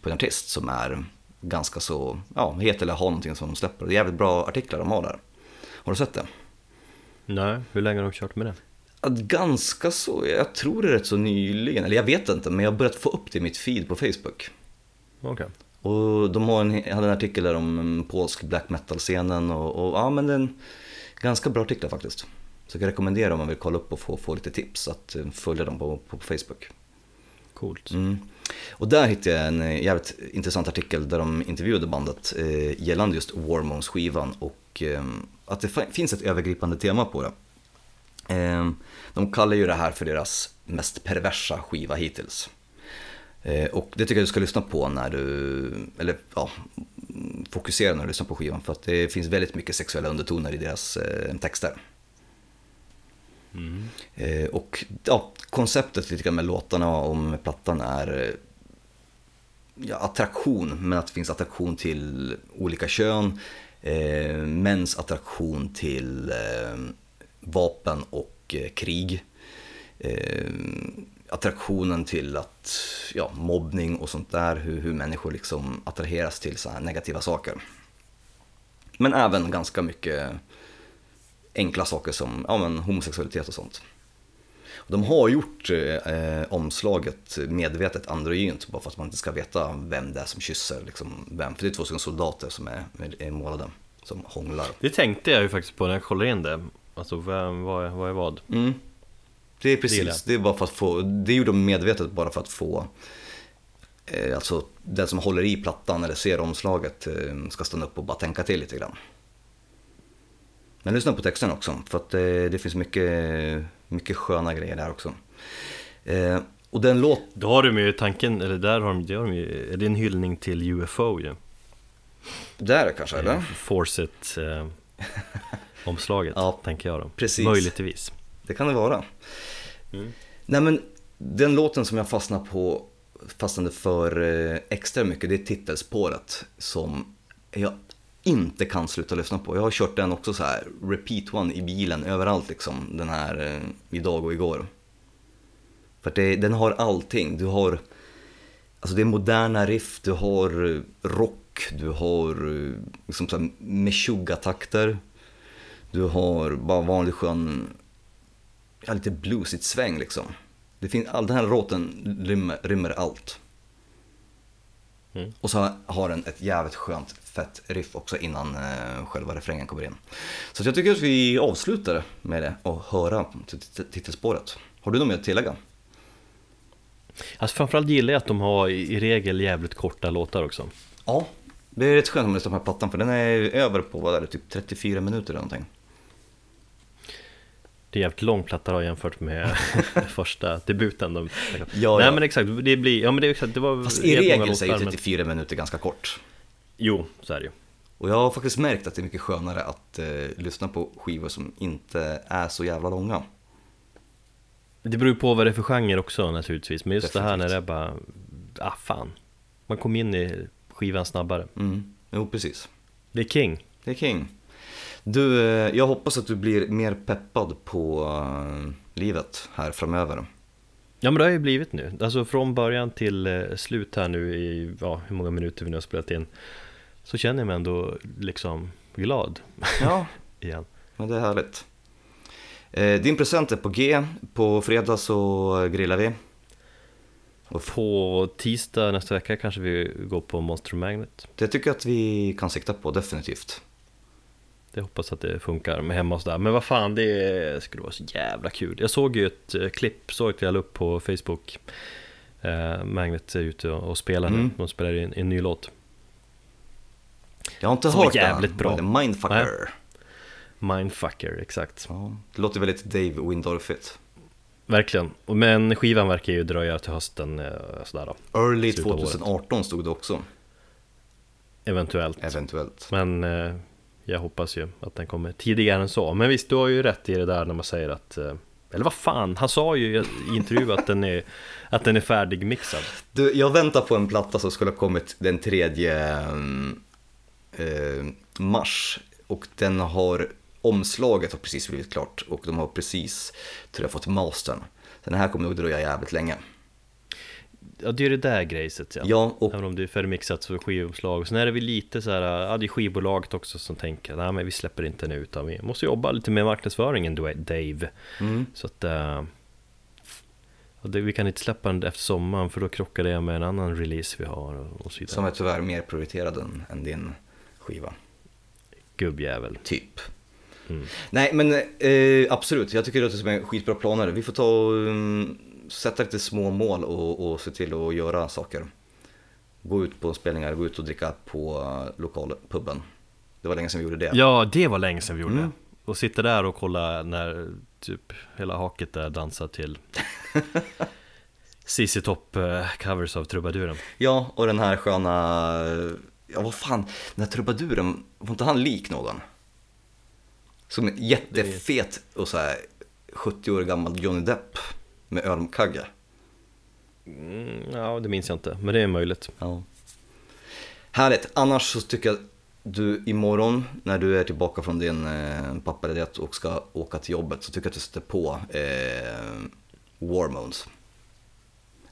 på en artist som är ganska så, ja, het eller har någonting som de släpper. Det är jävligt bra artiklar de har där. Har du sett det?
Nej, hur länge har de kört med det?
Att Ganska så, jag tror det är rätt så nyligen, eller jag vet inte, men jag har börjat få upp det i mitt feed på Facebook.
Okej.
Och de har en, hade en artikel där om mm, polsk black metal-scenen och, och ja men det är en ganska bra artikel faktiskt. Så jag kan rekommendera om man vill kolla upp och få, få lite tips att eh, följa dem på, på, på Facebook.
Coolt.
Mm. Och där hittade jag en eh, jävligt intressant artikel där de intervjuade bandet eh, gällande just Warmones skivan och eh, att det finns ett övergripande tema på det. Eh, de kallar ju det här för deras mest perversa skiva hittills. Eh, och det tycker jag du ska lyssna på när du, eller ja, mm, fokusera när du lyssnar på skivan för att det finns väldigt mycket sexuella undertoner i deras eh, texter. Eh, och ja, konceptet lite grann med låtarna och med plattan är ja, attraktion, men att det finns attraktion till olika kön, eh, mäns attraktion till eh, vapen och eh, krig. Attraktionen till att, ja, mobbning och sånt där, hur, hur människor liksom attraheras till så här negativa saker. Men även ganska mycket enkla saker som ja, men homosexualitet och sånt. De har gjort eh, omslaget medvetet androgynt bara för att man inte ska veta vem det är som kysser. Liksom, vem. För det är två stycken soldater som är, är målade, som hånglar.
Det tänkte jag ju faktiskt på när jag kollade in det. Alltså vem, vad, är, vad är vad?
Mm. Det är
Det
precis,
gillar
det är bara för att få, det gjorde de medvetet bara för att få eh, Alltså den som håller i plattan eller ser omslaget eh, ska stanna upp och bara tänka till lite grann. Men lyssna på texten också för att eh, det finns mycket, mycket sköna grejer där också. Eh, och den låt,
Då har de ju tanken, eller där har de, det har de ju, är det en hyllning till UFO ju?
där kanske eller?
Forcet eh, omslaget,
Ja,
tänker jag då.
precis.
Möjligtvis.
Det kan det vara. Nej men den låten som jag fastnade på, fastnade för eh, extra mycket, det är titelspåret som jag inte kan sluta lyssna på. Jag har kört den också så här, repeat one i bilen överallt liksom, den här eh, idag och igår. För att det, den har allting, du har, alltså det är moderna riff, du har eh, rock, du har liksom meshuggah-takter, du har bara vanlig skön ja, lite bluesigt sväng liksom. Det finns, all, den här låten rymmer, rymmer allt.
Mm.
Och så har den ett jävligt skönt fett riff också innan eh, själva refrängen kommer in. Så jag tycker att vi avslutar med det och höra tit- titelspåret. Har du något mer att tillägga?
Alltså framförallt gillar jag att de har i, i regel jävligt korta låtar också.
Ja, det är rätt skönt om man lyssnar på den här plattan för den är över på vad är det, typ 34 minuter eller någonting.
Det är jävligt lång platta då jämfört med första debuten de
Ja,
Nej
ja.
men exakt, det blir, ja men det är exakt, det var
Fast i regel så är ju
låtar, men-
34 minuter ganska kort.
Jo, så är det ju
Och jag har faktiskt märkt att det är mycket skönare att eh, lyssna på skivor som inte är så jävla långa.
Det beror ju på vad det är för genre också naturligtvis Men just det här när
Definitivt.
det är bara, ah fan Man kom in i skivan snabbare
Mm, jo precis.
Det är king
Det är King. Du, eh, jag hoppas att du blir mer peppad på eh, livet här framöver.
Ja men det har ju blivit nu, alltså från början till eh, slut här nu i, ja hur många minuter vi nu har spelat in Så känner jag mig ändå liksom glad
Ja,
igen
men det är härligt. Din present är på G. På fredag så grillar vi.
På tisdag nästa vecka kanske vi går på Monster Magnet
Det tycker jag att vi kan sikta på definitivt.
Det hoppas att det funkar med hemma och sådär Men vad fan det skulle vara så jävla kul Jag såg ju ett eh, klipp, såg att jag upp på Facebook eh, Magnet är ute och, spelar nu,
Mm.
de spelar in en ny låt
Jag har inte
Som
hört
jävligt
den.
bra.
Det? Mindfucker.
Mindfucker, exakt
Ja, det låter väldigt Dave Windorfigt.
Verkligen, men skivan verkar ju dröja till hösten eh, sådär då
Early
Slutet av året.
2018 stod det också,
Eventuellt
eventuellt.
Men eh, jag hoppas ju att den kommer tidigare än så Men visst, du har ju rätt i det där när man säger att eh, Eller vad fan, han sa ju i intervju att den är Att den är färdigmixad
Du, jag väntar på en platta som skulle ha kommit den 3 eh, eh, mars och den har, omslaget har precis blivit klart och de har precis, tror jag, fått mastern. Så den här kommer nog dröja jävligt länge.
Ja det är det där grejset ja.
Ja, och
Även om det är färgmixat så är skivomslag. Sen är det väl lite så här, ja det är skivbolaget också som tänker, nej men vi släpper inte nu utan vi måste jobba lite med marknadsföringen Dave.
mm,
Så att och det, vi kan inte släppa den efter sommaren för då krockar det med en annan release vi har och, och så vidare.
som är tyvärr mer prioriterad än, än din skiva,
Gubbjävel.
typ.
Mm.
Nej men eh, absolut, jag tycker det låter som en skitbra planer. Vi får ta um, sätta lite små mål och, och se till att göra saker. Gå ut på spelningar, gå ut och dricka på lokalpubben. Det var länge sedan vi gjorde det.
Ja, det var länge sedan vi gjorde
Mm.
det. Och sitta där och kolla när typ hela haket där dansar till CC Top eh, covers av Trubaduren.
Ja, och den här sköna, ja vad fan, den här trubaduren, var inte han lik någon? Som en jättefet och så här 70 år gammal Johnny Depp med ölkagge.
Mm, ja, det minns jag inte, men det är möjligt.
Ja. Härligt, annars så tycker jag du imorgon när du är tillbaka från din eh, pappaledighet och ska åka till jobbet så tycker jag att du sätter på eh, Warmones.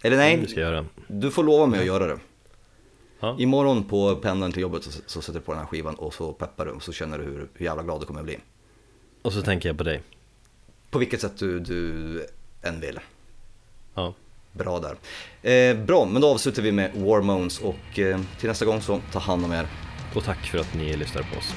Eller nej,
Det ska göra.
du får lova mig att göra det.
Ja.
Imorgon på pendeln till jobbet så, så sätter du på den här skivan och så peppar du och så känner du hur, hur jävla glad du kommer att bli.
Och så tänker jag på dig.
På vilket sätt du, du än vill.
Ja.
Bra där. Eh, bra, men då avslutar vi med Warmones och eh, till nästa gång så ta hand om er.
Och tack för att ni lyssnar på oss.